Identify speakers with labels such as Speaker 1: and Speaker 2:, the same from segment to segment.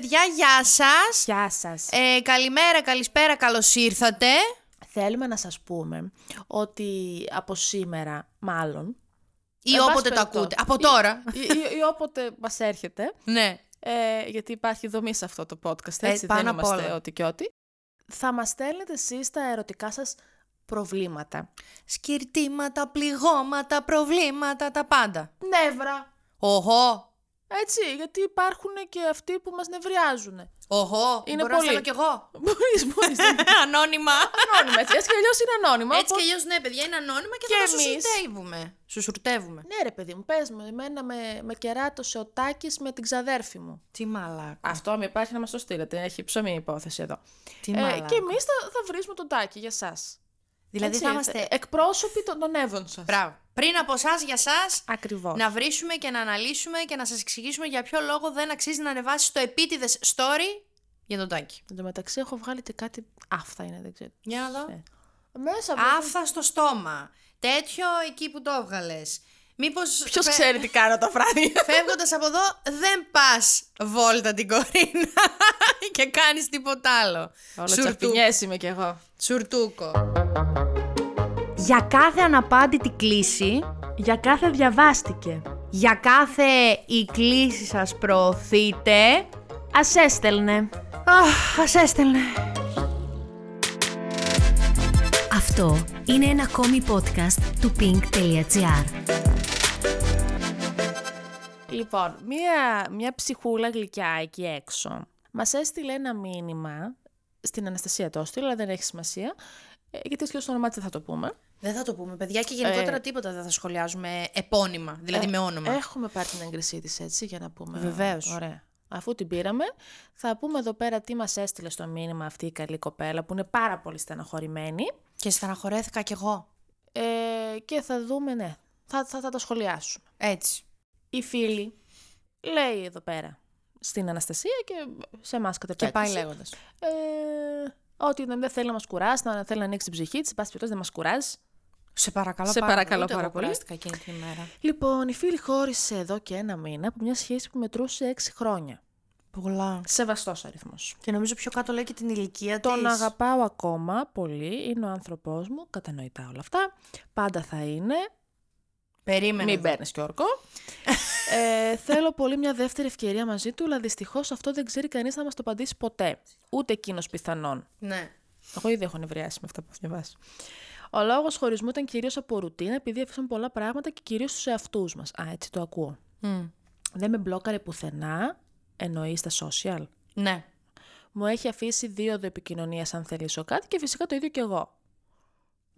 Speaker 1: Παιδιά, γεια σας.
Speaker 2: Γεια σας.
Speaker 1: Ε, καλημέρα, καλησπέρα, καλώς ήρθατε.
Speaker 2: Θέλουμε να σας πούμε ότι από σήμερα, μάλλον,
Speaker 1: Ή
Speaker 2: Εν πάση
Speaker 1: όποτε το
Speaker 2: περιπτώσει.
Speaker 1: ακούτε. Από τώρα.
Speaker 2: ή, ή- ή όποτε μας έρχεται,
Speaker 1: ναι.
Speaker 2: ε, γιατί υπάρχει δομή σε αυτό το podcast, έτσι,
Speaker 1: Ε, πάνω
Speaker 2: δεν
Speaker 1: απ'
Speaker 2: είμαστε
Speaker 1: όλα.
Speaker 2: ό,τι και ό,τι, θα μας στέλνετε εσείς τα ερωτικά σας προβλήματα.
Speaker 1: Σκυρτήματα, πληγώματα, προβλήματα, τα πάντα.
Speaker 2: Νεύρα.
Speaker 1: Οχο.
Speaker 2: Έτσι, γιατί υπάρχουν και αυτοί που μας νευριάζουν.
Speaker 1: Οχο.
Speaker 2: Είναι
Speaker 1: Μπορώ να
Speaker 2: πολύ.
Speaker 1: στείλω κι εγώ.
Speaker 2: Μπορείς, μπορείς.
Speaker 1: Ανώνυμα.
Speaker 2: Ανώνυμα, έτσι, έτσι κι αλλιώς είναι ανώνυμα.
Speaker 1: Έτσι κι
Speaker 2: οπότε-
Speaker 1: αλλιώς ναι, παιδιά, είναι ανώνυμα και,
Speaker 2: Και
Speaker 1: θα σου
Speaker 2: εμείς.
Speaker 1: σουρτεύουμε. Σου σουρτεύουμε.
Speaker 2: Ναι ρε παιδί μου, πες μου, εμένα με, με κεράτωσε ο Τάκης με την ξαδέρφη μου.
Speaker 1: Τι μαλάκα.
Speaker 2: Αυτό αν υπάρχει να μας το στείλετε, έχει ψωμί η υπόθεση εδώ.
Speaker 1: Τι
Speaker 2: Ε,
Speaker 1: μαλάκα.
Speaker 2: και εμείς θα, θα βρίσουμε τον Τάκη για σας.
Speaker 1: Δηλαδή
Speaker 2: Έτσι,
Speaker 1: θα είμαστε...
Speaker 2: εκπρόσωποι των, των Εύων σας.
Speaker 1: Μπράβο. Πριν από εσάς για εσάς,
Speaker 2: Ακριβώς.
Speaker 1: να βρίσουμε και να αναλύσουμε και να σας εξηγήσουμε για ποιο λόγο δεν αξίζει να ανεβάσεις το επίτηδες story για τον Τάκη.
Speaker 2: Εν τω μεταξύ έχω βγάλει και κάτι, αυτά είναι, δεν ξέρω.
Speaker 1: Για να δω.
Speaker 2: Ε, Μέσα από...
Speaker 1: Άφθα στο στόμα. Τέτοιο εκεί που το έβγαλες. Μήπως
Speaker 2: Ποιος
Speaker 1: φε-
Speaker 2: ξέρει τι κάνω τα βράδια.
Speaker 1: Φεύγοντας από εδώ δεν πας βόλτα την κορίνα και κάνεις τίποτα άλλο.
Speaker 2: Όλα
Speaker 1: Σουρτού-
Speaker 2: τσαπινιές είμαι κι εγώ.
Speaker 1: Σουρτούκο.
Speaker 3: Για κάθε αναπάντητη κλίση,
Speaker 2: Για κάθε διαβάστηκε.
Speaker 3: για κάθε η κλίση σας προωθείτε,
Speaker 2: Ας έστελνε.
Speaker 3: αχ, ας έστελνε.
Speaker 4: Αυτό είναι ένα ακόμη podcast του pink.gr.
Speaker 2: Λοιπόν, μία, μια ψυχούλα γλυκιά εκεί έξω μας έστειλε ένα μήνυμα στην Αναστασία το έστειλε, αλλά δεν έχει σημασία. ε, Γιατί έτσι και στο όνομά της δεν θα το πούμε.
Speaker 1: Δεν θα το πούμε, παιδιά, και γενικότερα
Speaker 2: Ε,
Speaker 1: τίποτα δεν θα σχολιάζουμε επώνυμα, δηλαδή με όνομα.
Speaker 2: Έχουμε πάρει την έγκρισή της έτσι για να πούμε.
Speaker 1: Βεβαίως.
Speaker 2: Ωραία. Αφού την πήραμε, θα πούμε εδώ πέρα τι μας έστειλε στο μήνυμα αυτή η καλή κοπέλα που είναι πάρα πολύ στεναχωρημένη.
Speaker 1: Και στεναχωρέθηκα κι εγώ.
Speaker 2: Ε, και θα δούμε, ναι, θα, θα, θα τα σχολιάσουμε.
Speaker 1: Έτσι.
Speaker 2: Η φίλη λέει εδώ πέρα στην Αναστασία και σε εμάς κατ'
Speaker 1: Και πάει
Speaker 2: επέκταση,
Speaker 1: λέγοντας.
Speaker 2: Ε, ότι δεν δεν θέλει να μας κουράσει, να θέλει να ανοίξει την ψυχή της, πάση περιπτώσει δεν μας κουράζει.
Speaker 1: Σε παρακαλώ
Speaker 2: Σε
Speaker 1: πάρα
Speaker 2: παρακαλώ
Speaker 1: πολύ. Ούτε
Speaker 2: πάρα
Speaker 1: εγώ
Speaker 2: πολύ.
Speaker 1: κουράστηκα εκείνη την ημέρα.
Speaker 2: Λοιπόν, η φίλη χώρισε εδώ και ένα μήνα από μια σχέση που μετρούσε 6 χρόνια.
Speaker 1: Πολλά.
Speaker 2: Σεβαστός αριθμός.
Speaker 1: Και νομίζω πιο κάτω λέει και την ηλικία της.
Speaker 2: Τον αγαπάω ακόμα πολύ, είναι ο άνθρωπός μου, κατανοητά όλα αυτά. Πάντα θα είναι,
Speaker 1: Περίμενε.
Speaker 2: μην
Speaker 1: εδώ.
Speaker 2: παίρνει και όρκο. ε, θέλω πολύ μια δεύτερη ευκαιρία μαζί του, αλλά δυστυχώς αυτό δεν ξέρει κανείς να μας το απαντήσει ποτέ. Ούτε εκείνος πιθανόν.
Speaker 1: Ναι.
Speaker 2: Εγώ ήδη έχω νευριάσει με αυτά που έχω διαβάσει. Ο λόγος χωρισμού ήταν κυρίως από ρουτίνα, επειδή αφήσαμε πολλά πράγματα και κυρίως στους εαυτούς μας. Α, έτσι το ακούω.
Speaker 1: Μμ.
Speaker 2: Δεν με μπλόκαρε πουθενά, εννοείς στα social;
Speaker 1: Ναι.
Speaker 2: Μου έχει αφήσει δίωδο επικοινωνίας αν θελήσω κάτι και φυσικά το ίδιο και εγώ.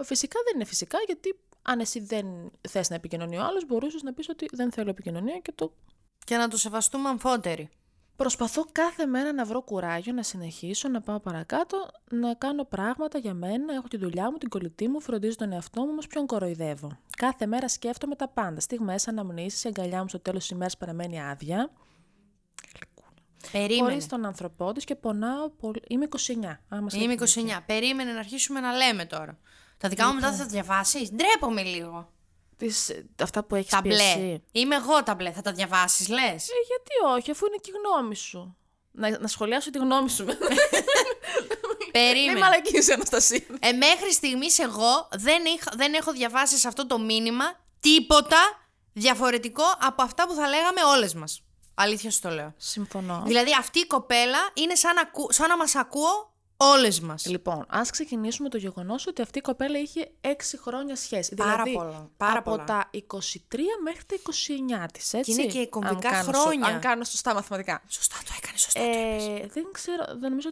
Speaker 2: Φυσικά δεν είναι φυσικά, γιατί αν εσύ δεν θες να επικοινωνεί ο άλλος, μπορούσες να πεις ότι δεν θέλω επικοινωνία και το.
Speaker 1: Και να το σεβαστούμε αμφότεροι.
Speaker 2: Προσπαθώ κάθε μέρα να βρω κουράγιο, να συνεχίσω, να πάω παρακάτω, να κάνω πράγματα για μένα. Έχω τη δουλειά μου, την κολλητή μου, φροντίζω τον εαυτό μου, όμως ποιον κοροϊδεύω. Κάθε μέρα σκέφτομαι τα πάντα. Στιγμές, αναμνήσεις, η αγκαλιά μου στο τέλος της ημέρας παραμένει άδεια.
Speaker 1: Περίμενε.
Speaker 2: Χωρίς τον άνθρωπό της και πονάω πολύ. Είμαι 29. Άμα σε
Speaker 1: Είμαι
Speaker 2: λέει την
Speaker 1: 29. Περίμενε να αρχίσουμε να λέμε τώρα. Τα δικά μου μετά θα τα διαβάσεις; Ντρέπομαι λίγο.
Speaker 2: Τις, αυτά που έχεις
Speaker 1: Τα
Speaker 2: πει
Speaker 1: μπλε.
Speaker 2: εσύ.
Speaker 1: Είμαι εγώ τα μπλε. Θα τα διαβάσεις, λες;
Speaker 2: Ε, γιατί όχι, αφού είναι και η γνώμη σου. Να, να σχολιάσω τη γνώμη σου. Μην
Speaker 1: Περίμενε.
Speaker 2: μαλακίζεις, Αναστασία.
Speaker 1: Ε, μέχρι στιγμής εγώ δεν, είχα, δεν έχω διαβάσει σε αυτό το μήνυμα τίποτα διαφορετικό από αυτά που θα λέγαμε όλες μας. Αλήθεια σου το λέω.
Speaker 2: Συμφωνώ.
Speaker 1: Δηλαδή αυτή η κοπέλα είναι σαν να, ακού- σαν να μας ακούω όλες μας.
Speaker 2: Λοιπόν, ας ξεκινήσουμε το γεγονός ότι αυτή η κοπέλα είχε 6 χρόνια σχέση.
Speaker 1: Πάρα
Speaker 2: δηλαδή,
Speaker 1: πολλά, πάρα
Speaker 2: από
Speaker 1: πολλά.
Speaker 2: τα 23 μέχρι τα 29 της. Έτσι.
Speaker 1: είναι και κομβικά
Speaker 2: αν κάνω σω-
Speaker 1: χρόνια.
Speaker 2: αν κάνω σωστά μαθηματικά.
Speaker 1: Σωστά το έκανε, σωστά το είπες.
Speaker 2: Ε, δεν ξέρω, δεν νομίζω.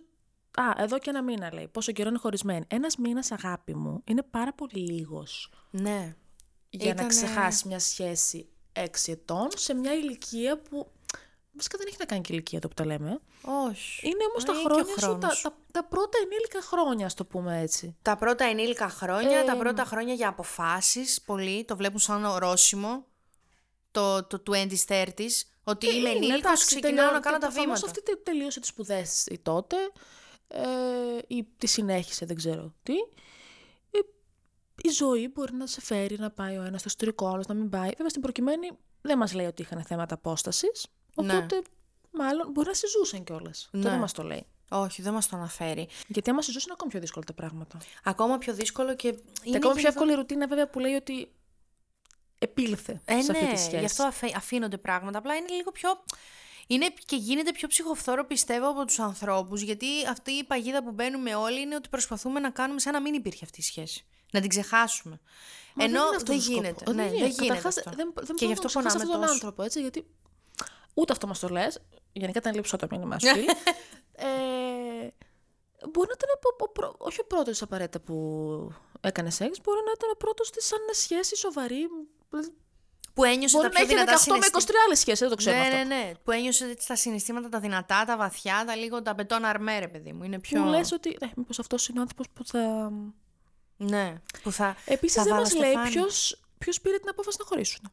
Speaker 2: Α, εδώ και ένα μήνα λέει. Πόσο καιρό είναι χωρισμένη. Ένας μήνας, αγάπη μου, είναι πάρα πολύ λίγος
Speaker 1: Ναι.
Speaker 2: για να
Speaker 1: Ήτανε-
Speaker 2: ξεχάσει μια σχέση 6 ετών σε μια ηλικία που. Βασικά δεν έχει να κάνει και ηλικία εδώ που τα λέμε.
Speaker 1: Όχι.
Speaker 2: Είναι όμως τα
Speaker 1: Είναι και ο
Speaker 2: χρόνια σου, τα,
Speaker 1: χρόνος.
Speaker 2: τα, τα πρώτα ενήλικα χρόνια, ας το πούμε έτσι.
Speaker 1: Τα πρώτα ενήλικα χρόνια,
Speaker 2: Ε,
Speaker 1: τα πρώτα χρόνια για αποφάσεις, πολλοί το βλέπουν σαν ορόσημο, το, το 20s, 30s, ότι είμαι
Speaker 2: Είναι,
Speaker 1: ενήλικος,
Speaker 2: εντάξει,
Speaker 1: ξεκινάω
Speaker 2: τελειώ-
Speaker 1: να κάνω τα
Speaker 2: προφανώς
Speaker 1: βήματα.
Speaker 2: Αυτή τε- τελείωσε τις σπουδές η τότε ε, ή τη συνέχισε, δεν ξέρω τι. Ε, η ζωή μπορεί να σε φέρει να πάει ο ένας στο ιστορικό, ο άλλος να μην πάει. Βέβαια στην προκειμένη δεν μας λέει ότι είχαν θέματα απόστασης,
Speaker 1: Ναι.
Speaker 2: Οπότε μάλλον μπορεί να συζούσαν κιόλας.
Speaker 1: Ναι.
Speaker 2: Το δεν μας το λέει.
Speaker 1: Όχι, δεν μας το αναφέρει.
Speaker 2: Γιατί άμα συζούσαν, είναι ακόμη πιο δύσκολα τα πράγματα.
Speaker 1: Ακόμα πιο δύσκολο και.
Speaker 2: Και
Speaker 1: είναι
Speaker 2: ακόμα
Speaker 1: και
Speaker 2: πιο
Speaker 1: λίγο-
Speaker 2: εύκολη ρουτίνα βέβαια που λέει ότι επήλθε
Speaker 1: Ε,
Speaker 2: σε αυτή
Speaker 1: ναι,
Speaker 2: τη σχέση.
Speaker 1: γι' αυτό αφέ- αφήνονται πράγματα. Απλά είναι λίγο πιο. Είναι και γίνεται πιο ψυχοφθόρο πιστεύω από τους ανθρώπους, γιατί αυτή η παγίδα που μπαίνουμε όλοι είναι ότι προσπαθούμε να κάνουμε σαν να μην υπήρχε αυτή η σχέση. Να την ξεχάσουμε.
Speaker 2: Μα
Speaker 1: Ενώ
Speaker 2: είναι
Speaker 1: δεν,
Speaker 2: αυτός ο σκοπός.
Speaker 1: γίνεται.
Speaker 2: Ε,
Speaker 1: Ναι, δεν γίνεται.
Speaker 2: Καταρχάς,
Speaker 1: αυτό.
Speaker 2: δεν, δεν
Speaker 1: και γι'
Speaker 2: μπορούμε
Speaker 1: αυτό
Speaker 2: να ξεχάσουμε
Speaker 1: πονάμε
Speaker 2: αυτόν τον
Speaker 1: τόσο.
Speaker 2: άνθρωπο, έτσι, γιατί ούτε αυτό μας το λες. Γενικά ήταν λείψω το μήνυμά σου, φίλη. ε, μπορεί να ήταν ο, ο, πρω- όχι ο πρώτος απαραίτητα που έκανε σεξ, μπορεί να ήταν ο πρώτος της σαν σχέση σοβαρή. Δηλαδή,
Speaker 1: Που ένιωσε
Speaker 2: Μπορεί
Speaker 1: τα
Speaker 2: να
Speaker 1: πιο
Speaker 2: έχει 18
Speaker 1: δυνατά
Speaker 2: με 23
Speaker 1: συναισθήματα.
Speaker 2: άλλες σχέσεις, δεν το ξέρω
Speaker 1: Ναι,
Speaker 2: αυτό.
Speaker 1: ναι, ναι. Που ένιωσε έτσι τα συναισθήματα τα δυνατά, τα βαθιά, τα λίγο τα μπετόν αρμέ, ρε παιδί μου. Είναι πιο.
Speaker 2: Μου λες ότι ε, μήπως αυτός είναι ο άνθρωπος που θα...
Speaker 1: Ναι, που θα.
Speaker 2: Επίσης
Speaker 1: θα
Speaker 2: δεν
Speaker 1: βάλω
Speaker 2: μας λέει
Speaker 1: στεφάνι.
Speaker 2: ποιος, ποιος πήρε την απόφαση να χωρίσουν.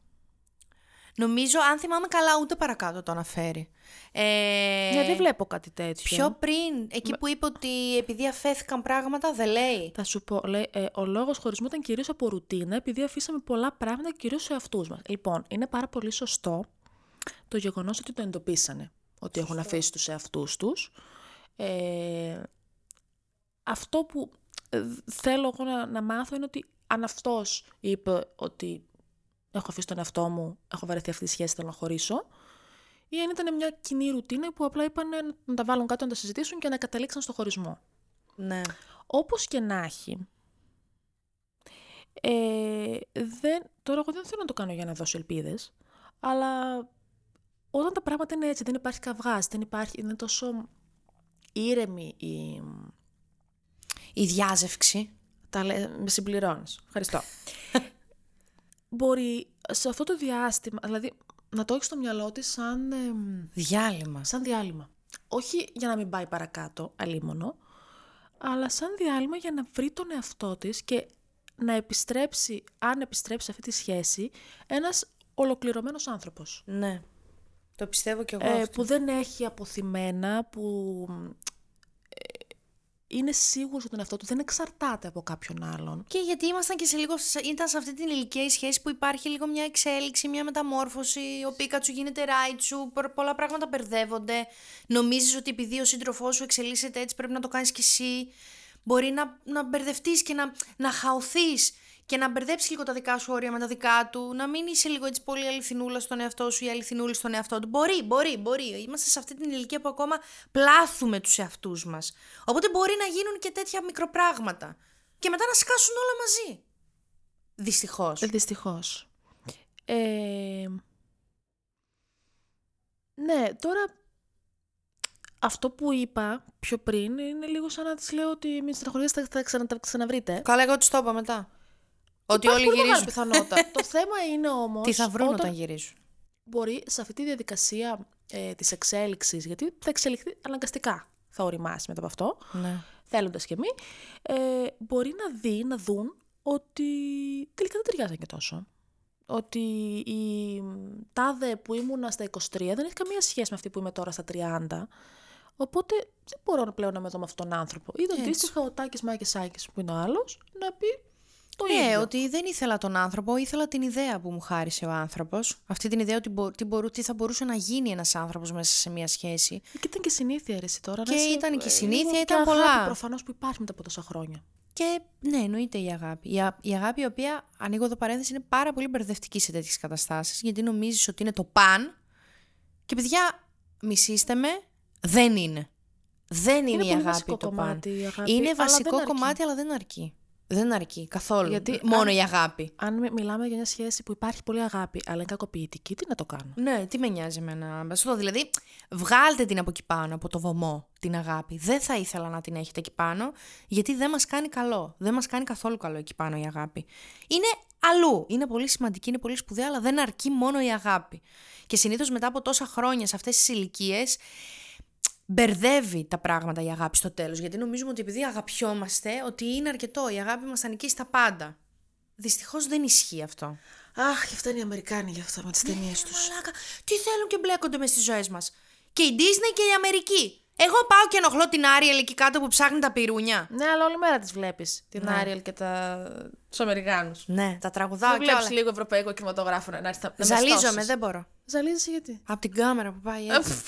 Speaker 1: Νομίζω, αν θυμάμαι καλά, ούτε παρακάτω το αναφέρει. Ε,
Speaker 2: Ναι, δεν βλέπω κάτι τέτοιο.
Speaker 1: Πιο πριν, εκεί που είπε ότι επειδή αφέθηκαν πράγματα, δεν λέει.
Speaker 2: Θα σου πω, λέει, ε, ο λόγος χωρισμού ήταν κυρίως από ρουτίνα, επειδή αφήσαμε πολλά πράγματα κυρίως σε αυτούς μας. Λοιπόν, είναι πάρα πολύ σωστό το γεγονός ότι το εντοπίσανε, ότι έχουν αφήσει τους εαυτούς τους. Ε, αυτό που ε, θέλω εγώ να, να μάθω είναι ότι αν αυτός είπε ότι έχω αφήσει τον εαυτό μου, έχω βαρεθεί αυτή τη σχέση, θέλω να χωρίσω, ή αν ήταν μια κοινή ρουτίνα που απλά είπαν να τα βάλουν κάτω να τα συζητήσουν και να καταλήξαν στο χωρισμό.
Speaker 1: Ναι.
Speaker 2: Όπως και να έχει, ε, δεν, τώρα εγώ δεν θέλω να το κάνω για να δώσω ελπίδες, αλλά όταν τα πράγματα είναι έτσι, δεν υπάρχει καυγάς, δεν υπάρχει, είναι τόσο ήρεμη η...
Speaker 1: Η διάζευξη.
Speaker 2: Τα λέ, με συμπληρώνεις. Ευχαριστώ. Μπορεί σε αυτό το διάστημα, δηλαδή να το έχεις στο μυαλό της σαν, εμ,
Speaker 1: Διάλειμμα.
Speaker 2: σαν διάλειμμα. Όχι για να μην πάει παρακάτω, αλίμονο, αλλά σαν διάλειμμα για να βρει τον εαυτό της και να επιστρέψει, αν επιστρέψει σε αυτή τη σχέση, ένας ολοκληρωμένος άνθρωπος.
Speaker 1: Ναι. Το πιστεύω κι εγώ.
Speaker 2: Ε,
Speaker 1: αυτό.
Speaker 2: που δεν έχει αποθυμένα, που ε, είναι σίγουρος για τον εαυτό του, δεν εξαρτάται από κάποιον άλλον.
Speaker 1: Και γιατί ήμασταν και σε λίγο. ήταν σε αυτή την ηλικία η σχέση που υπάρχει λίγο μια εξέλιξη, μια μεταμόρφωση. Ο Πίκατσου γίνεται ράιτσου. πο- Πολλά πράγματα μπερδεύονται. Νομίζεις ότι επειδή ο σύντροφός σου εξελίσσεται έτσι πρέπει να το κάνεις κι εσύ. Μπορεί να, να μπερδευτείς και να, να χαωθείς και να μπερδέψει λίγο τα δικά σου όρια με τα δικά του. Να μην είσαι λίγο έτσι πολύ αληθινούλα στον εαυτό σου ή αληθινούλη στον εαυτό του. Μπορεί, μπορεί, μπορεί. Είμαστε σε αυτή την ηλικία που ακόμα πλάθουμε τους εαυτούς μας. Οπότε μπορεί να γίνουν και τέτοια μικροπράγματα. Και μετά να σκάσουν όλα μαζί. Δυστυχώς.
Speaker 2: Ε, Δυστυχώς. Ε, ναι, τώρα αυτό που είπα πιο πριν είναι λίγο σαν να της λέω ότι μην στεναχωριέστε, θα, θα ξανα, τα ξαναβρείτε.
Speaker 1: Καλά, εγώ του το είπα μετά. Ότι
Speaker 2: Υπάρχει
Speaker 1: όλοι
Speaker 2: πολύ μεγάλη
Speaker 1: γυρίζουν.
Speaker 2: πιθανότητα. το θέμα είναι όμως
Speaker 1: Τι θα βρουν όταν,
Speaker 2: όταν
Speaker 1: γυρίζουν.
Speaker 2: μπορεί σε αυτή τη διαδικασία ε, της εξέλιξης, γιατί θα εξελιχθεί αναγκαστικά, θα οριμάσει μετά από αυτό,
Speaker 1: Ναι.
Speaker 2: θέλοντας και μη, ε, μπορεί να δει, να δουν ότι τελικά δεν ταιριάζαν και τόσο. Ότι η τάδε που ήμουνα στα 23 δεν έχει καμία σχέση με αυτή που είμαι τώρα στα 30. Οπότε δεν μπορώ πλέον να με δω με αυτόν τον άνθρωπο. Ή το αντίστοιχα ο Τάκης Μάκης Σάκης που είναι ο άλλος να πει το
Speaker 1: Ναι,
Speaker 2: ίδιο.
Speaker 1: ότι δεν ήθελα τον άνθρωπο, ήθελα την ιδέα που μου χάρισε ο άνθρωπος. Αυτή την ιδέα ότι μπο- τι, μπορού- τι θα μπορούσε να γίνει ένας άνθρωπος μέσα σε μια σχέση.
Speaker 2: Και ήταν και συνήθεια ρε, εσύ τώρα.
Speaker 1: Και
Speaker 2: να είσαι,
Speaker 1: ήταν και
Speaker 2: ε,
Speaker 1: συνήθεια,
Speaker 2: λίγο
Speaker 1: ήταν
Speaker 2: και αγάπη
Speaker 1: πολλά.
Speaker 2: προφανώς που υπάρχει μετά από τόσα χρόνια.
Speaker 1: Και ναι, εννοείται η αγάπη. Η, α- η αγάπη η οποία, ανοίγω εδώ παρένθεση, είναι πάρα πολύ μπερδευτική σε τέτοιες καταστάσεις, γιατί νομίζεις ότι είναι το παν. Και παιδιά, μισήστε με, δεν είναι. Δεν είναι, η
Speaker 2: πολύ
Speaker 1: αγάπη
Speaker 2: βασικό
Speaker 1: το
Speaker 2: κομμάτι
Speaker 1: παν.
Speaker 2: η αγάπη,
Speaker 1: είναι
Speaker 2: αλλά
Speaker 1: βασικό
Speaker 2: δεν αρκεί.
Speaker 1: κομμάτι, αλλά δεν αρκεί. Δεν αρκεί καθόλου.
Speaker 2: Γιατί
Speaker 1: Μόνο
Speaker 2: αν-
Speaker 1: η αγάπη.
Speaker 2: Αν μι- μιλάμε για μια σχέση που υπάρχει πολύ αγάπη, αλλά είναι κακοποιητική, τι να το κάνω;
Speaker 1: Ναι, τι με νοιάζει εμένα; Μπα σου το, Δηλαδή, βγάλτε την από εκεί πάνω, από το βωμό, την αγάπη. Δεν θα ήθελα να την έχετε εκεί πάνω, γιατί δεν μας κάνει καλό. Δεν μας κάνει καθόλου καλό εκεί πάνω η αγάπη. Είναι αλλού. Είναι πολύ σημαντική, είναι πολύ σπουδαία, αλλά δεν αρκεί μόνο η αγάπη. Και συνήθως μετά από τόσα χρόνια σε αυτές τις ηλικίες. Μπερδεύει τα πράγματα η αγάπη στο τέλος, γιατί νομίζουμε ότι επειδή αγαπιόμαστε, ότι είναι αρκετό, η αγάπη μας θα νικήσει τα πάντα. Δυστυχώς δεν ισχύει αυτό.
Speaker 2: Αχ, και αυτά είναι οι Αμερικάνοι για αυτά με τις ταινίες τους.
Speaker 1: Μαλάκα, τι θέλουν και μπλέκονται μες στις ζωές μας. Και η Disney και η Αμερική. Εγώ πάω και ενοχλώ την Άριελ εκεί κάτω που ψάχνει τα πυρούνια.
Speaker 2: Ναι, αλλά όλη μέρα τις βλέπεις. Την Άριελ και τα... τους Αμερικάνους.
Speaker 1: Ναι, τα τραγουδάω
Speaker 2: Δεν
Speaker 1: και
Speaker 2: βλέπεις
Speaker 1: όλα.
Speaker 2: λίγο ευρωπαϊκό κινηματογράφο να έρθει να με
Speaker 1: Ζαλίζομαι,
Speaker 2: στώσεις.
Speaker 1: δεν μπορώ.
Speaker 2: Ζαλίζεσαι γιατί;
Speaker 1: Από την κάμερα που πάει έτσι.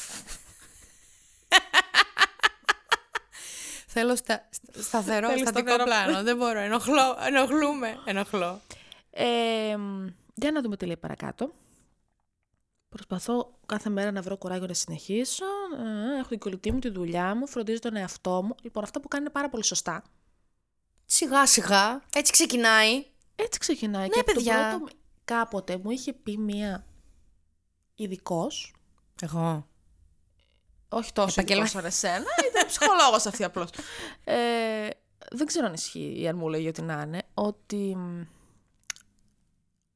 Speaker 1: Θέλω στα, στα- σταθερό,
Speaker 2: Θέλεις
Speaker 1: στατικό
Speaker 2: σταθερό.
Speaker 1: πλάνο. Δεν μπορώ. Ενοχλώ, ενοχλούμε. Ενοχλώ.
Speaker 2: Ε, μ, για να δούμε τι λέει παρακάτω. Προσπαθώ κάθε μέρα να βρω κουράγιο να συνεχίσω. Ε, έχω την κολλητή μου, τη δουλειά μου, φροντίζω τον εαυτό μου. Λοιπόν, αυτά που κάνει είναι πάρα πολύ σωστά.
Speaker 1: Σιγά σιγά. Έτσι ξεκινάει.
Speaker 2: Έτσι ξεκινάει.
Speaker 1: Ναι,
Speaker 2: και από το
Speaker 1: παιδιά.
Speaker 2: πρώτο, κάποτε μου είχε πει μία ειδικός,
Speaker 1: Εγώ.
Speaker 2: Όχι τόσο
Speaker 1: Επαγγελμα-
Speaker 2: ειδικός σαν εσένα, ήταν ψυχολόγος αυτή απλώς. Ε, δεν ξέρω αν ισχύει ή αν μου λέει ότι να είναι, ότι μ,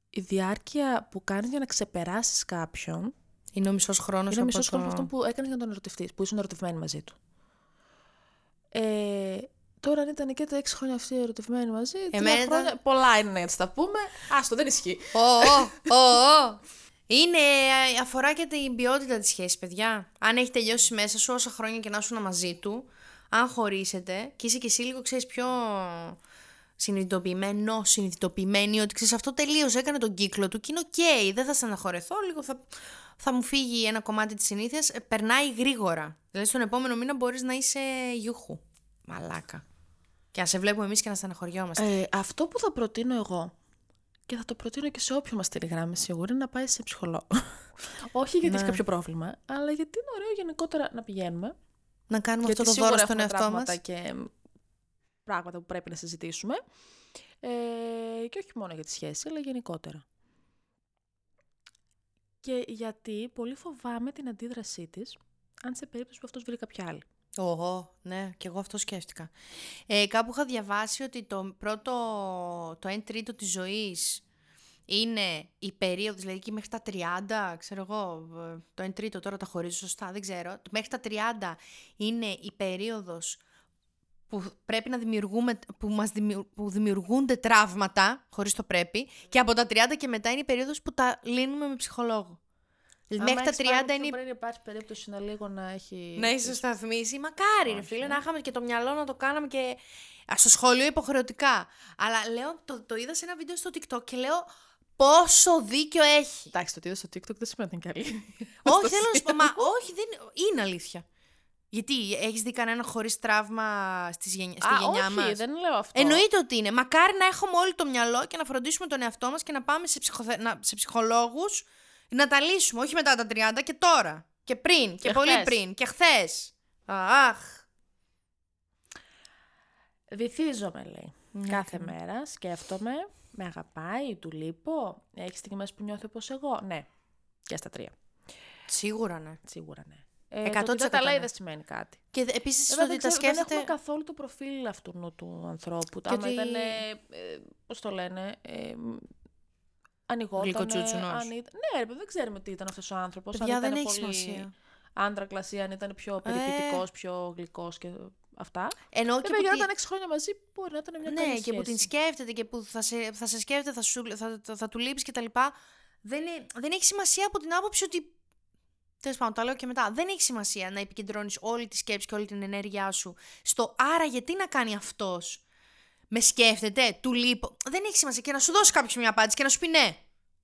Speaker 2: η διάρκεια που κάνεις για να ξεπεράσεις κάποιον
Speaker 1: Είναι ο μισός χρόνος.
Speaker 2: είναι ο μισός χρόνος αυτό που έκανες για να τον ερωτευτείς, που ήσουν ερωτευμένη μαζί του. Ε, τώρα αν ήταν και τα έξι χρόνια αυτοί ερωτευμένοι μαζί, τρία
Speaker 1: Εμένα ήταν-
Speaker 2: χρόνια, πολλά είναι να έτσι τα πούμε, άστο δεν ισχύει.
Speaker 1: Ω, ω, ω, ω. Είναι, ε, αφορά και την ποιότητα της σχέσης, παιδιά. Αν έχει τελειώσει μέσα σου όσα χρόνια και να ήσουν μαζί του, αν χωρίσετε και είσαι και εσύ λίγο, ξέρεις, πιο συνειδητοποιημένο, συνειδητοποιημένη, ότι ξέρεις, αυτό τελείωσε, έκανε τον κύκλο του και είναι οκ, δεν θα στεναχωρεθώ, λίγο θα, θα μου φύγει ένα κομμάτι της συνήθειας, ε, περνάει γρήγορα. Δηλαδή στον επόμενο μήνα μπορείς να είσαι γιούχου. Μαλάκα. Και να σε βλέπουμε εμείς και να στεναχωριόμαστε.
Speaker 2: Ε, αυτό που θα προτείνω εγώ, και θα το προτείνω και σε όποιον μας τηλεγράμει σίγουρα, είναι να πάει σε ψυχολόγο. Όχι γιατί έχει κάποιο πρόβλημα, αλλά γιατί είναι ωραίο γενικότερα να πηγαίνουμε.
Speaker 1: να κάνουμε
Speaker 2: γιατί
Speaker 1: αυτό το
Speaker 2: σίγουρα
Speaker 1: δώρο στον
Speaker 2: έχουμε
Speaker 1: εαυτό μας.
Speaker 2: τραύματα και μ, πράγματα που πρέπει να συζητήσουμε. Ε, και όχι μόνο για τη σχέση, αλλά γενικότερα. Και γιατί πολύ φοβάμαι την αντίδρασή της, αν σε περίπτωση που αυτός βρει κάποια άλλη.
Speaker 1: Ω, ναι, και εγώ αυτό σκέφτηκα. Ε, κάπου είχα διαβάσει ότι το πρώτο, το 1 τρίτο της ζωής είναι η περίοδος, δηλαδή εκεί μέχρι τα 30, ξέρω εγώ, ε, το 1 τρίτο τώρα τα χωρίζω σωστά, δεν ξέρω. Μέχρι τα 30 είναι η περίοδος που πρέπει να δημιουργούμε, που, μας δημιου- που δημιουργούνται τραύματα, χωρίς το πρέπει, και από τα 30 και μετά είναι η περίοδος που τα λύνουμε με ψυχολόγο. Δηλαδή, μέχρι τα 30 είναι η
Speaker 2: Πριν υπάρχει περίπτωση να λίγο να έχει...
Speaker 1: να είσαι σταθμίσει. Μακάρι, ρε φίλε, να είχαμε και το μυαλό να το κάναμε και. Α, στο σχολείο υποχρεωτικά. Αλλά λέω, το, το είδα σε ένα βίντεο στο TikTok και λέω πόσο δίκιο έχει.
Speaker 2: Εντάξει, το τι είδα στο TikTok δεν σημαίνει ότι είναι καλή.
Speaker 1: όχι, θέλω να σου πω, μα όχι, δεν είναι αλήθεια. Γιατί έχεις δει κανένα χωρίς τραύμα στις γενιά, στη
Speaker 2: Α,
Speaker 1: γενιά
Speaker 2: όχι,
Speaker 1: μας;
Speaker 2: δεν λέω αυτό.
Speaker 1: Εννοείται ότι είναι. Μακάρι να έχουμε όλοι το μυαλό και να φροντίσουμε τον εαυτό μας και να πάμε σε, ψυχοθε... να- σε ψυχολόγους να τα λύσουμε. Όχι μετά τα 30 και τώρα. Και πριν. Και,
Speaker 2: Και
Speaker 1: πολύ
Speaker 2: χθες.
Speaker 1: πριν. Και χθες. Αχ.
Speaker 2: Βυθίζομαι, λέει. Κάθε μέρα σκέφτομαι, με αγαπάει, του λείπω. Έχει στιγμές που νιώθει όπως εγώ. Ναι. Και στα τρία.
Speaker 1: Σίγουρα ναι.
Speaker 2: Σίγουρα ναι. Ε,
Speaker 1: Εκατό
Speaker 2: το ότι
Speaker 1: της
Speaker 2: δεν τα λέει
Speaker 1: εκατό, ναι.
Speaker 2: δεν σημαίνει κάτι.
Speaker 1: Και επίσης
Speaker 2: Βέβαια,
Speaker 1: ότι
Speaker 2: δεν,
Speaker 1: τα
Speaker 2: ξέρω, δεν
Speaker 1: σκέφτεται.
Speaker 2: έχουμε καθόλου το προφίλ αυτού νου του ανθρώπου.
Speaker 1: Και
Speaker 2: Άμα
Speaker 1: ότι-
Speaker 2: ήταν, ε, ε, πώς το λένε, ε, ανοιγόταν.
Speaker 1: Γλυκοτσούτσουνος.
Speaker 2: αν ήταν- Ναι, ρε, παιδί, δεν ξέρουμε τι ήταν αυτός ο άνθρωπος.
Speaker 1: Παιδιά,
Speaker 2: αν ήταν
Speaker 1: δεν έχει
Speaker 2: πολύ
Speaker 1: σημασία.
Speaker 2: Άντρακλας ή αν ήταν πιο περιποιητικός, πιο γλυκός και αυτά.
Speaker 1: Εννοώ και
Speaker 2: Βέβαια,
Speaker 1: που
Speaker 2: για να
Speaker 1: τη-
Speaker 2: ήταν 6 χρόνια μαζί, μπορεί να ήταν μια
Speaker 1: Ναι,
Speaker 2: καλή
Speaker 1: και που την
Speaker 2: σχέση.
Speaker 1: σκέφτεται και που θα σε, θα σε σκέφτεται, θα, σου, θα, θα, θα του λείψει κτλ. Δεν, είναι- δεν έχει σημασία από την άποψη ότι. Τέλος πάντων, τα λέω και μετά. Δεν έχει σημασία να επικεντρώνεις όλη τη σκέψη και όλη την ενέργειά σου στο άρα γιατί να κάνει αυτός. Με σκέφτεται, του λείπω. Δεν έχει σημασία και να σου δώσει κάποιος μια απάντηση και να σου πει ναι.